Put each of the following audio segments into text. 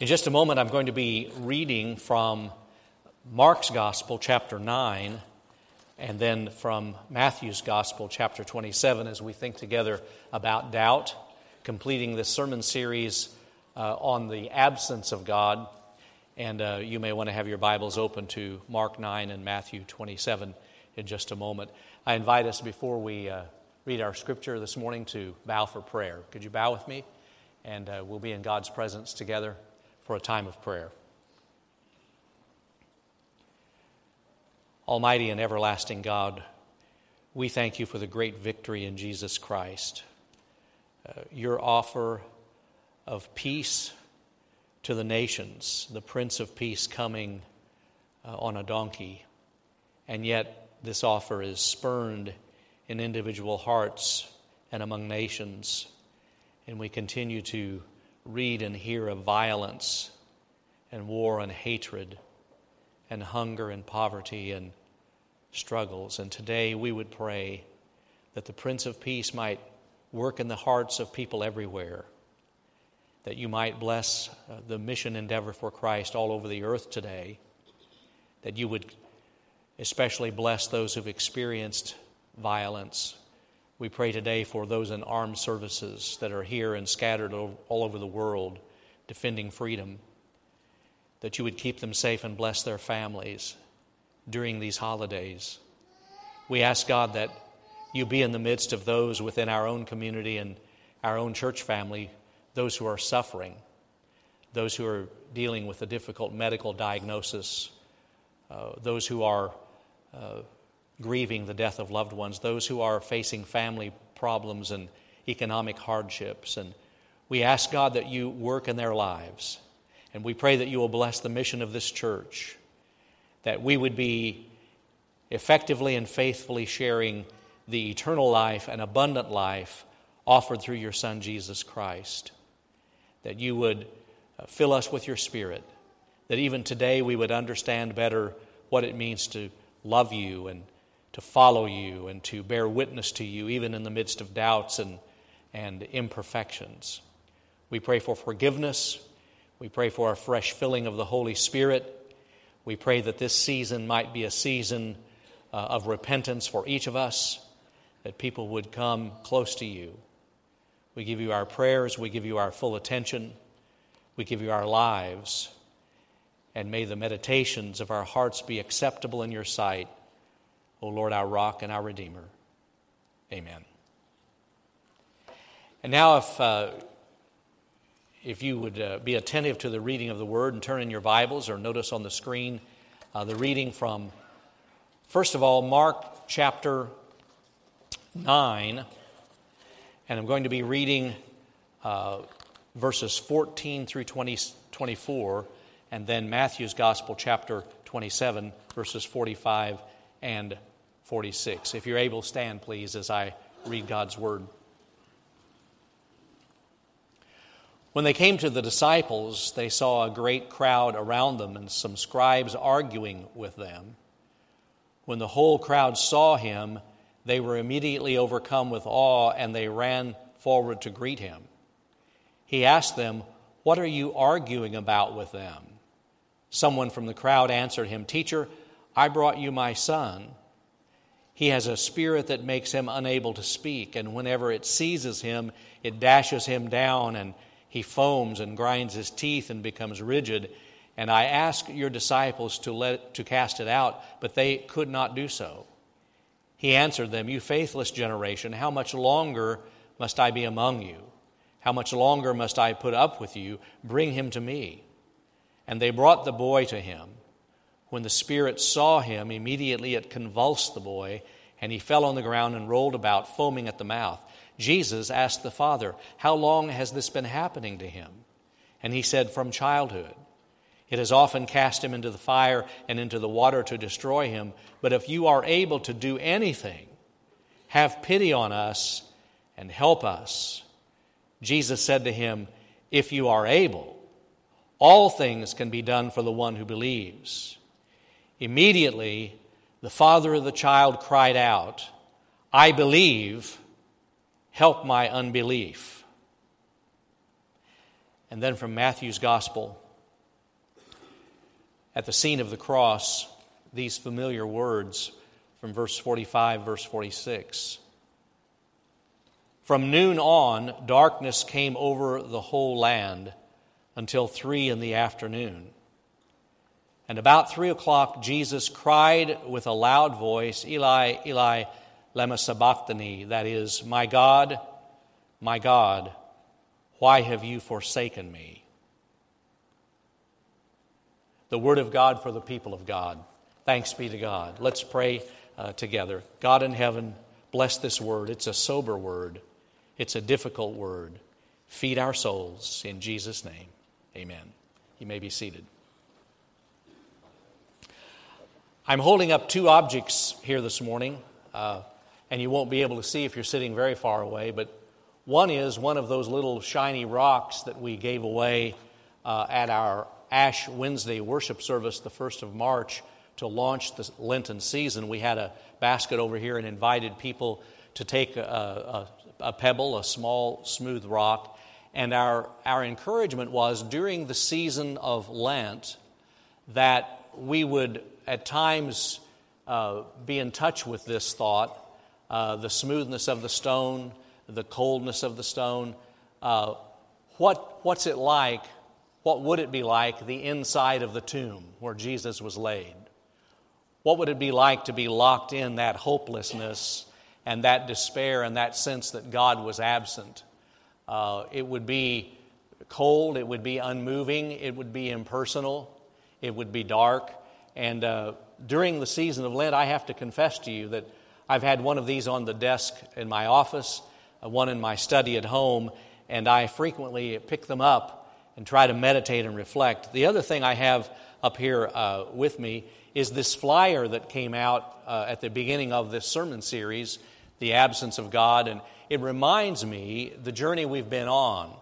In just a moment, I'm going to be reading from Mark's Gospel, chapter 9, and then from Matthew's Gospel, chapter 27, as we think together about doubt, completing this sermon series uh, on the absence of God. And uh, you may want to have your Bibles open to Mark 9 and Matthew 27 in just a moment. I invite us, before we uh, read our scripture this morning, to bow for prayer. Could you bow with me? And uh, we'll be in God's presence together for a time of prayer. Almighty and everlasting God, we thank you for the great victory in Jesus Christ. Uh, your offer of peace to the nations, the Prince of Peace coming uh, on a donkey, and yet this offer is spurned in individual hearts and among nations, and we continue to read and hear of violence and war and hatred and hunger and poverty and struggles. And today we would pray that the Prince of Peace might work in the hearts of people everywhere, that you might bless uh, the mission endeavor for Christ all over the earth today, that you would especially bless those who've experienced violence we pray today for those in armed services that are here and scattered all over the world defending freedom, that you would keep them safe and bless their families during these holidays. We ask God that you be in the midst of those within our own community and our own church family, those who are suffering, those who are dealing with a difficult medical diagnosis, uh, those who are uh, grieving the death of loved ones, those who are facing family problems and economic hardships. And we ask God that you work in their lives. And we pray that you will bless the mission of this church, that we would be effectively and faithfully sharing the eternal life and abundant life offered through your Son, Jesus Christ. That you would uh, fill us with your Spirit, that even today we would understand better what it means to love you and to follow you and to bear witness to you, even in the midst of doubts and, and imperfections. We pray for forgiveness. We pray for a fresh filling of the Holy Spirit. We pray that this season might be a season uh, of repentance for each of us, that people would come close to you. We give you our prayers, we give you our full attention, we give you our lives, and may the meditations of our hearts be acceptable in your sight O Lord, our rock and our redeemer. Amen. And now, if, uh, if you would uh, be attentive to the reading of the word and turn in your Bibles or notice on the screen uh, the reading from, first of all, Mark chapter 9. And I'm going to be reading uh, verses 14 through 20, 24, and then Matthew's Gospel, chapter 27, verses 45 and 46. If you're able, stand, please, as I read God's word. When they came to the disciples, they saw a great crowd around them and some scribes arguing with them. When the whole crowd saw him, they were immediately overcome with awe and they ran forward to greet him. He asked them, What are you arguing about with them? Someone from the crowd answered him, Teacher, I brought you my son he has a spirit that makes him unable to speak, and whenever it seizes him, it dashes him down, and he foams and grinds his teeth and becomes rigid. And I asked your disciples to, let, to cast it out, but they could not do so. He answered them, You faithless generation, how much longer must I be among you? How much longer must I put up with you? Bring him to me. And they brought the boy to him. When the Spirit saw him, immediately it convulsed the boy, and he fell on the ground and rolled about, foaming at the mouth. Jesus asked the father, How long has this been happening to him? And he said, From childhood. It has often cast him into the fire and into the water to destroy him. But if you are able to do anything, have pity on us and help us. Jesus said to him, If you are able, all things can be done for the one who believes. Immediately, the father of the child cried out, I believe, help my unbelief. And then from Matthew's Gospel, at the scene of the cross these familiar words from verse 45, verse 46. From noon on, darkness came over the whole land until three in the afternoon. And about three o'clock, Jesus cried with a loud voice, Eli, Eli, lema sabachthani, that is, My God, my God, why have you forsaken me? The word of God for the people of God. Thanks be to God. Let's pray uh, together. God in heaven, bless this word. It's a sober word. It's a difficult word. Feed our souls in Jesus' name. Amen. You may be seated. I'm holding up two objects here this morning, uh, and you won't be able to see if you're sitting very far away, but one is one of those little shiny rocks that we gave away uh, at our Ash Wednesday worship service the 1st of March to launch the Lenten season. We had a basket over here and invited people to take a, a, a pebble, a small, smooth rock. And our, our encouragement was during the season of Lent that we would at times uh, be in touch with this thought uh, the smoothness of the stone, the coldness of the stone. Uh, what, what's it like? What would it be like the inside of the tomb where Jesus was laid? What would it be like to be locked in that hopelessness and that despair and that sense that God was absent? Uh, it would be cold, it would be unmoving, it would be impersonal, it would be dark. And uh, during the season of Lent, I have to confess to you that I've had one of these on the desk in my office, uh, one in my study at home, and I frequently pick them up and try to meditate and reflect. The other thing I have up here uh, with me is this flyer that came out uh, at the beginning of this sermon series, The Absence of God. And it reminds me the journey we've been on.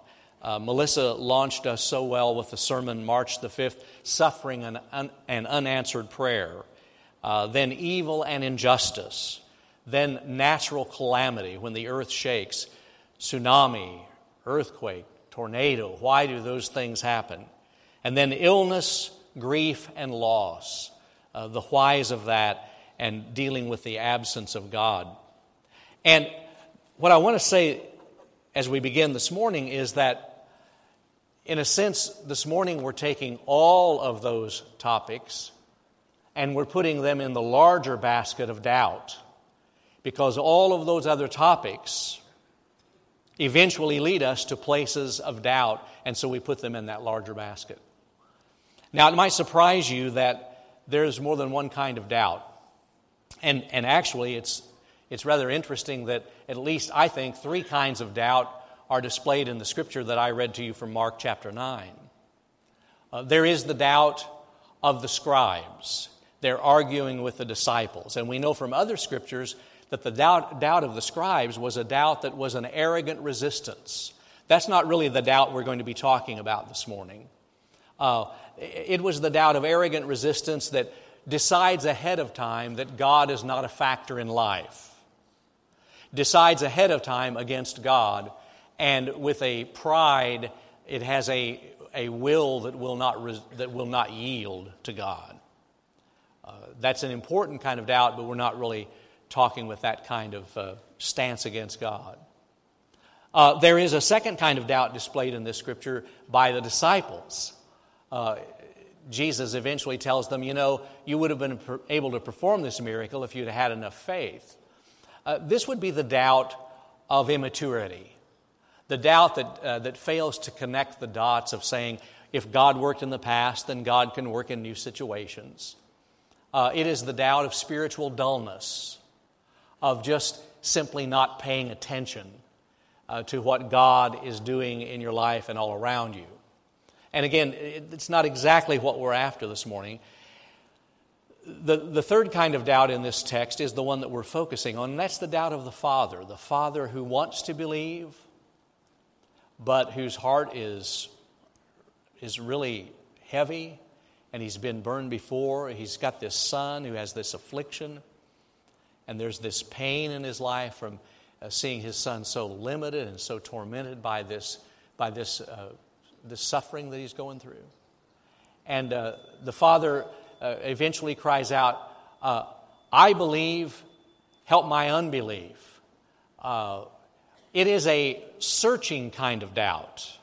Uh, Melissa launched us so well with the sermon March the 5th, Suffering and, un- Unanswered Prayer, uh, then Evil and Injustice, then Natural Calamity when the earth shakes, Tsunami, Earthquake, Tornado. Why do those things happen? And then illness, grief, and loss uh, the whys of that, and dealing with the absence of God. And what I want to say as we begin this morning is that, in a sense, this morning we're taking all of those topics and we're putting them in the larger basket of doubt. Because all of those other topics eventually lead us to places of doubt, and so we put them in that larger basket. Now, it might surprise you that there's more than one kind of doubt. And, and actually, it's, it's rather interesting that at least I think three kinds of doubt are displayed in the scripture that I read to you from Mark chapter 9. Uh, there is the doubt of the scribes. They're arguing with the disciples. And we know from other scriptures that the doubt, doubt of the scribes was a doubt that was an arrogant resistance. That's not really the doubt we're going to be talking about this morning. Uh, it was the doubt of arrogant resistance that decides ahead of time that God is not a factor in life, decides ahead of time against God, and with a pride, it has a, a will that will not, res, that will not yield to God. Uh, that's an important kind of doubt, but we're not really talking with that kind of uh, stance against God. Uh, there is a second kind of doubt displayed in this scripture by the disciples uh, Jesus eventually tells them, you know, you would have been able to perform this miracle if you'd had enough faith. Uh, this would be the doubt of immaturity, the doubt that, uh, that fails to connect the dots of saying, if God worked in the past, then God can work in new situations. Uh, it is the doubt of spiritual dullness, of just simply not paying attention uh, to what God is doing in your life and all around you. And again, it's not exactly what we're after this morning. The, the third kind of doubt in this text is the one that we're focusing on, and that's the doubt of the Father. The Father who wants to believe, but whose heart is, is really heavy, and he's been burned before. He's got this son who has this affliction, and there's this pain in his life from uh, seeing his son so limited and so tormented by this, by this uh, the suffering that he's going through. And uh, the father uh, eventually cries out, uh, I believe, help my unbelief. It is a searching kind of doubt.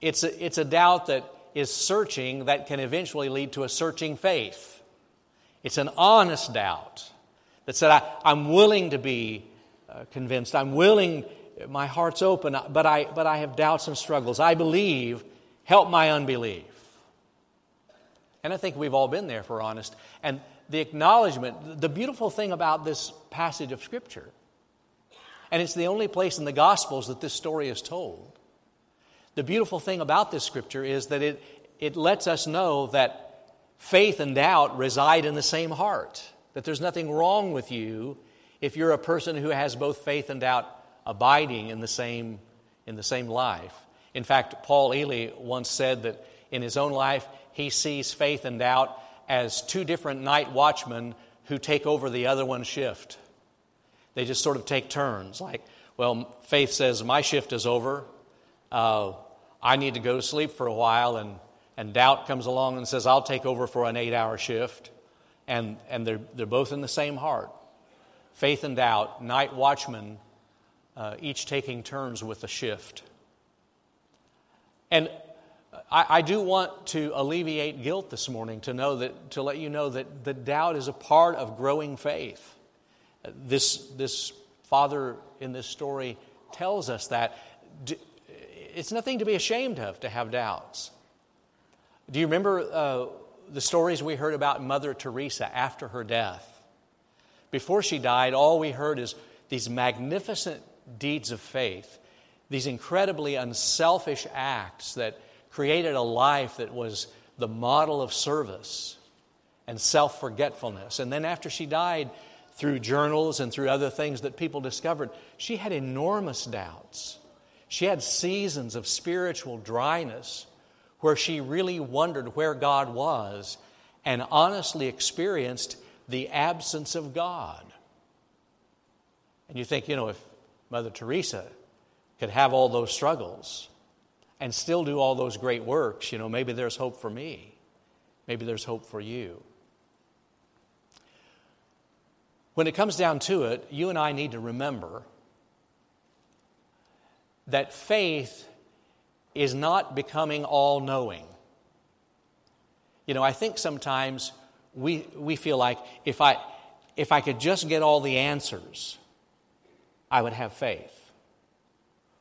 It's a, it's a doubt that is searching that can eventually lead to a searching faith. It's an honest doubt that said, I, am willing to be uh, convinced. I'm willing, my heart's open, but I, but I have doubts and struggles. I believe, help my unbelief. And I think we've all been there, if we're honest. And the acknowledgement, the beautiful thing about this passage of Scripture, and it's the only place in the Gospels that this story is told. The beautiful thing about this Scripture is that it, it lets us know that faith and doubt reside in the same heart, that there's nothing wrong with you if you're a person who has both faith and doubt abiding in the same, in the same life. In fact, Paul Ely once said that in his own life, he sees faith and doubt as two different night watchmen who take over the other one's shift. They just sort of take turns. Like, well, faith says, My shift is over. Uh, I need to go to sleep for a while. And, and doubt comes along and says, I'll take over for an eight hour shift. And, and they're, they're both in the same heart. Faith and doubt, night watchmen, uh, each taking turns with the shift. And I, I, do want to alleviate guilt this morning to know that to let you know that the doubt is a part of growing faith. This this father in this story tells us that it's nothing to be ashamed of to have doubts. Do you remember uh, the stories we heard about Mother Teresa after her death? Before she died, all we heard is these magnificent deeds of faith, these incredibly unselfish acts that created a life that was the model of service and self forgetfulness. And then after she died, through journals and through other things that people discovered, she had enormous doubts. She had seasons of spiritual dryness where she really wondered where God was and honestly experienced the absence of God. And you think, you know, if Mother Teresa could have all those struggles, and still do all those great works, you know, maybe there's hope for me. Maybe there's hope for you. When it comes down to it, you and I need to remember that faith is not becoming all knowing. You know, I think sometimes we, we feel like if I, if I could just get all the answers, I would have faith.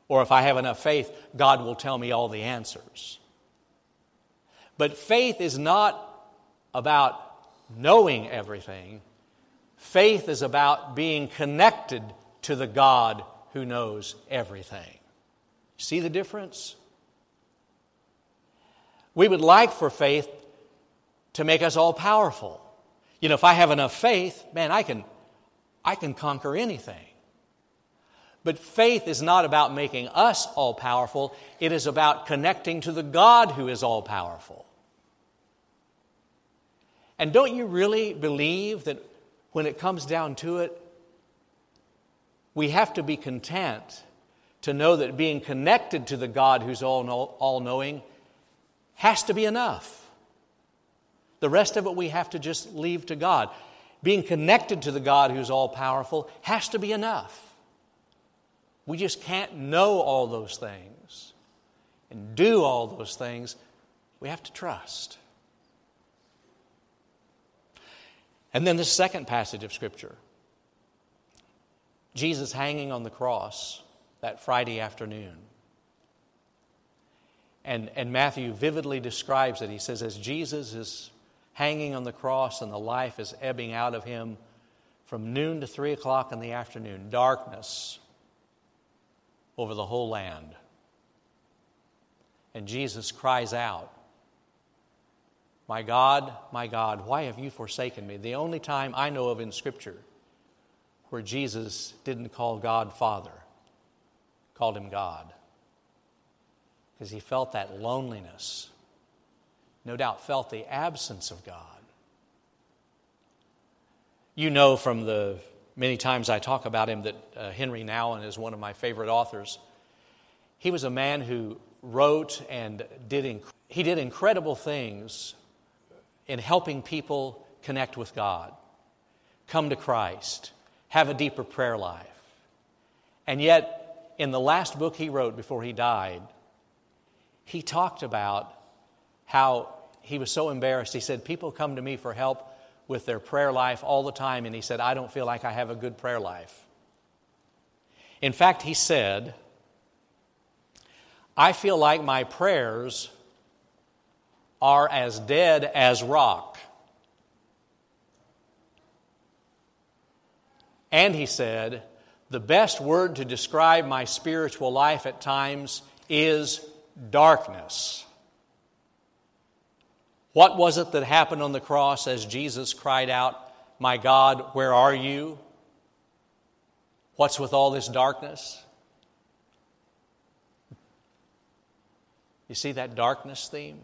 Or if I have enough faith, God will tell me all the answers. But faith is not about knowing everything, faith is about being connected to the God who knows everything. See the difference? We would like for faith to make us all powerful. You know, if I have enough faith, man, I can, I can conquer anything. But faith is not about making us all powerful, it is about connecting to the God who is all powerful. And don't you really believe that when it comes down to it, we have to be content to know that being connected to the God who's all knowing has to be enough. The rest of it we have to just leave to God. Being connected to the God who's all powerful has to be enough. We just can't know all those things and do all those things. We have to trust. And then the second passage of Scripture Jesus hanging on the cross that Friday afternoon. And, and Matthew vividly describes it. He says, as Jesus is hanging on the cross and the life is ebbing out of him from noon to three o'clock in the afternoon, darkness over the whole land. And Jesus cries out, My God, my God, why have you forsaken me? The only time I know of in Scripture where Jesus didn't call God Father, called him God. Because he felt that loneliness, no doubt felt the absence of God. You know from the Many times I talk about him that uh, Henry Nouwen is one of my favorite authors. He was a man who wrote and did inc- he did incredible things in helping people connect with God, come to Christ, have a deeper prayer life. And yet, in the last book he wrote before he died, he talked about how he was so embarrassed. He said, People come to me for help with their prayer life all the time, and he said, I don't feel like I have a good prayer life. In fact, he said, I feel like my prayers are as dead as rock. And he said, the best word to describe my spiritual life at times is darkness. What was it that happened on the cross as Jesus cried out, My God, where are you? What's with all this darkness? You see that darkness theme?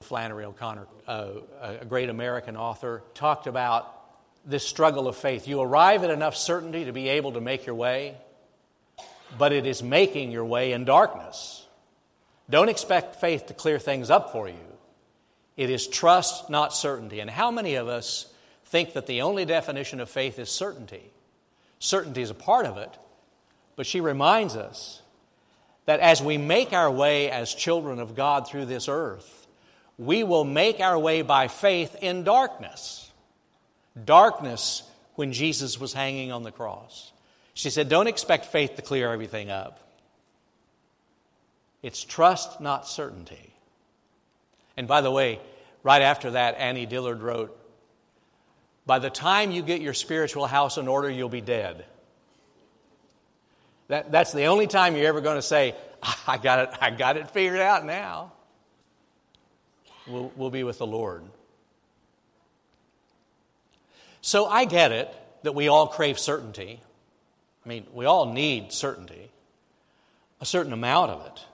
Flannery O'Connor, uh, a great American author, talked about this struggle of faith. You arrive at enough certainty to be able to make your way, but it is making your way in darkness. Don't expect faith to clear things up for you. It is trust, not certainty. And how many of us think that the only definition of faith is certainty? Certainty is a part of it, but she reminds us that as we make our way as children of God through this earth, we will make our way by faith in darkness. Darkness when Jesus was hanging on the cross. She said, Don't expect faith to clear everything up. It's trust, not certainty. And by the way, right after that, Annie Dillard wrote, By the time you get your spiritual house in order, you'll be dead. That, that's the only time you're ever going to say, I got it, I got it figured out now. We'll, we'll be with the Lord. So I get it that we all crave certainty. I mean, we all need certainty, a certain amount of it.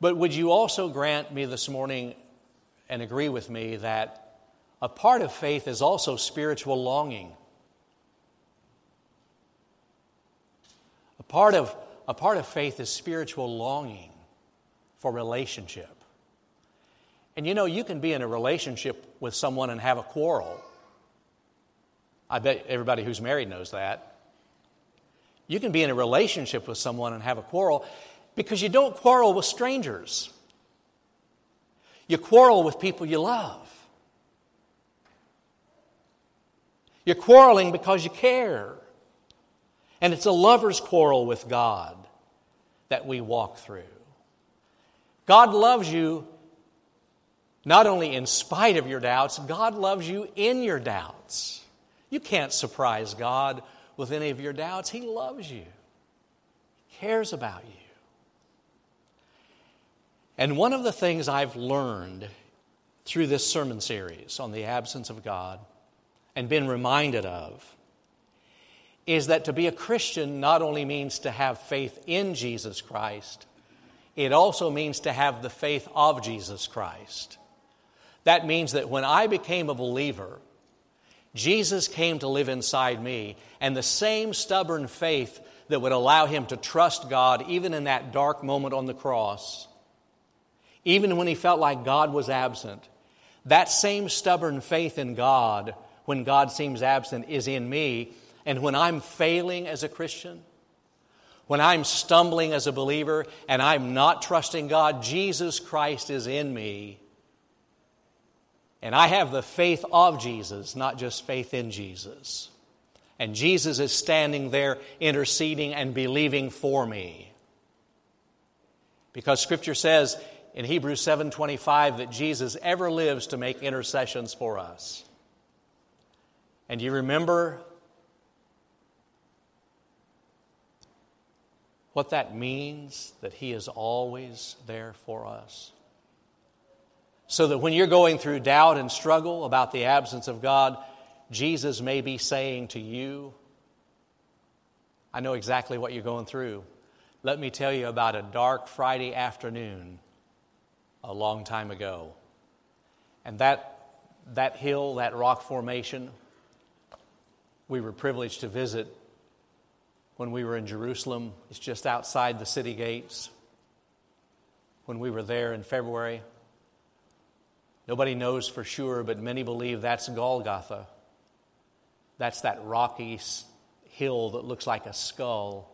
But would you also grant me this morning and agree with me that a part of faith is also spiritual longing? A part of, a part of faith is spiritual longing for relationship. And you know, you can be in a relationship with someone and have a quarrel. I bet everybody who's married knows that. You can be in a relationship with someone and have a quarrel because you don't quarrel with strangers. You quarrel with people you love. You're quarreling because you care. And it's a lover's quarrel with God that we walk through. God loves you not only in spite of your doubts, God loves you in your doubts. You can't surprise God with any of your doubts. He loves you, He cares about you. And one of the things I've learned through this sermon series on the absence of God and been reminded of is that to be a Christian not only means to have faith in Jesus Christ, it also means to have the faith of Jesus Christ. That means that when I became a believer, Jesus came to live inside me, and the same stubborn faith that would allow him to trust God even in that dark moment on the cross, even when he felt like God was absent, that same stubborn faith in God when God seems absent is in me. And when I'm failing as a Christian, when I'm stumbling as a believer and I'm not trusting God, Jesus Christ is in me and I have the faith of Jesus, not just faith in Jesus. And Jesus is standing there interceding and believing for me. Because scripture says in Hebrews 7:25 that Jesus ever lives to make intercessions for us. And you remember what that means that he is always there for us? So that when you're going through doubt and struggle about the absence of God, Jesus may be saying to you, I know exactly what you're going through. Let me tell you about a dark Friday afternoon a long time ago. And that, that hill, that rock formation, we were privileged to visit when we were in Jerusalem. It's just outside the city gates. when we were there in February. Nobody knows for sure, but many believe that's Golgotha. That's that rocky hill that looks like a skull,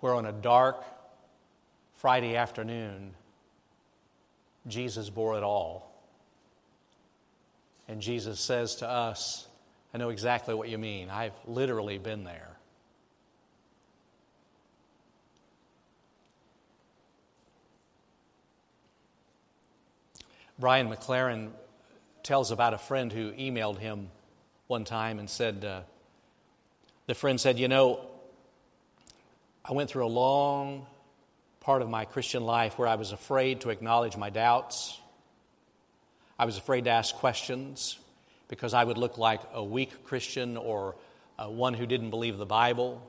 where on a dark Friday afternoon, Jesus bore it all. And Jesus says to us, I know exactly what you mean. I've literally been there. Brian McLaren tells about a friend who emailed him one time and said, uh, the friend said, You know, I went through a long part of my Christian life where I was afraid to acknowledge my doubts. I was afraid to ask questions because I would look like a weak Christian or uh, one who didn't believe the Bible.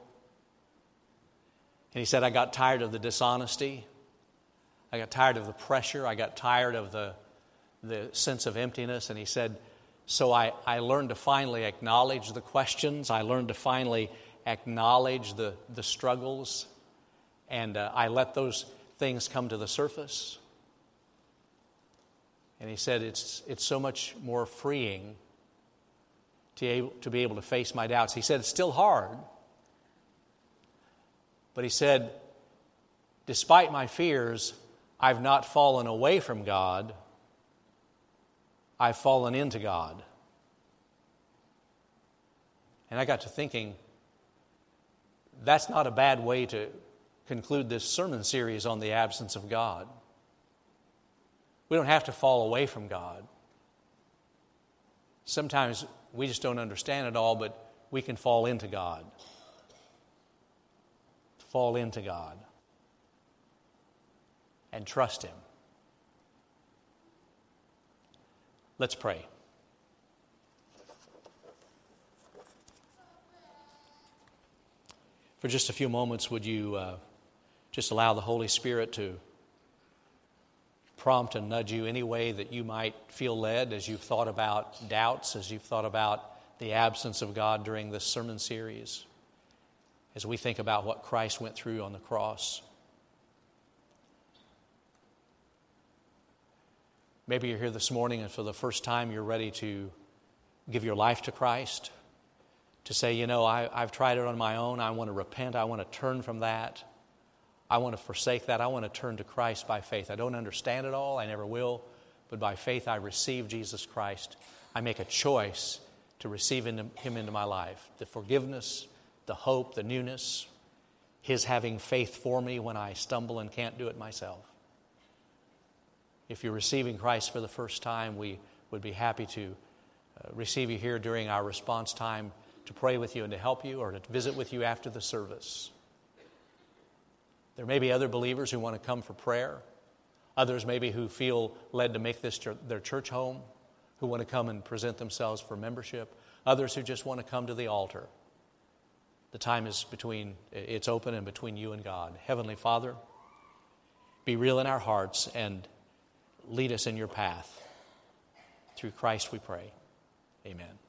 And he said, I got tired of the dishonesty. I got tired of the pressure. I got tired of the, the sense of emptiness. And he said, So I, I learned to finally acknowledge the questions. I learned to finally acknowledge the, the struggles and uh, I let those things come to the surface. And he said, It's, it's so much more freeing to, able, to be able to face my doubts. He said, It's still hard. But he said, Despite my fears, I've not fallen away from God, I've fallen into God. And I got to thinking, that's not a bad way to conclude this sermon series on the absence of God. We don't have to fall away from God. Sometimes we just don't understand it all, but we can fall into God. Fall into God and trust Him. Let's pray. For just a few moments, would you? Uh, just allow the Holy Spirit to prompt and nudge you any way that you might feel led as you've thought about doubts, as you've thought about the absence of God during this sermon series, as we think about what Christ went through on the cross. Maybe you're here this morning and for the first time you're ready to give your life to Christ, to say, you know, I, have tried it on my own. I want to repent. I want to turn from that. I want to forsake that. I want to turn to Christ by faith. I don't understand it all, I never will, but by faith I receive Jesus Christ. I make a choice to receive Him into my life. The forgiveness, the hope, the newness, His having faith for me when I stumble and can't do it myself. If you're receiving Christ for the first time, we would be happy to uh, receive you here during our response time to pray with you and to help you or to visit with you after the service. There may be other believers who want to come for prayer, others maybe who feel led to make this their church home, who want to come and present themselves for membership, others who just want to come to the altar. The time is between, it's open and between you and God. Heavenly Father, be real in our hearts and lead us in your path. Through Christ we pray. Amen.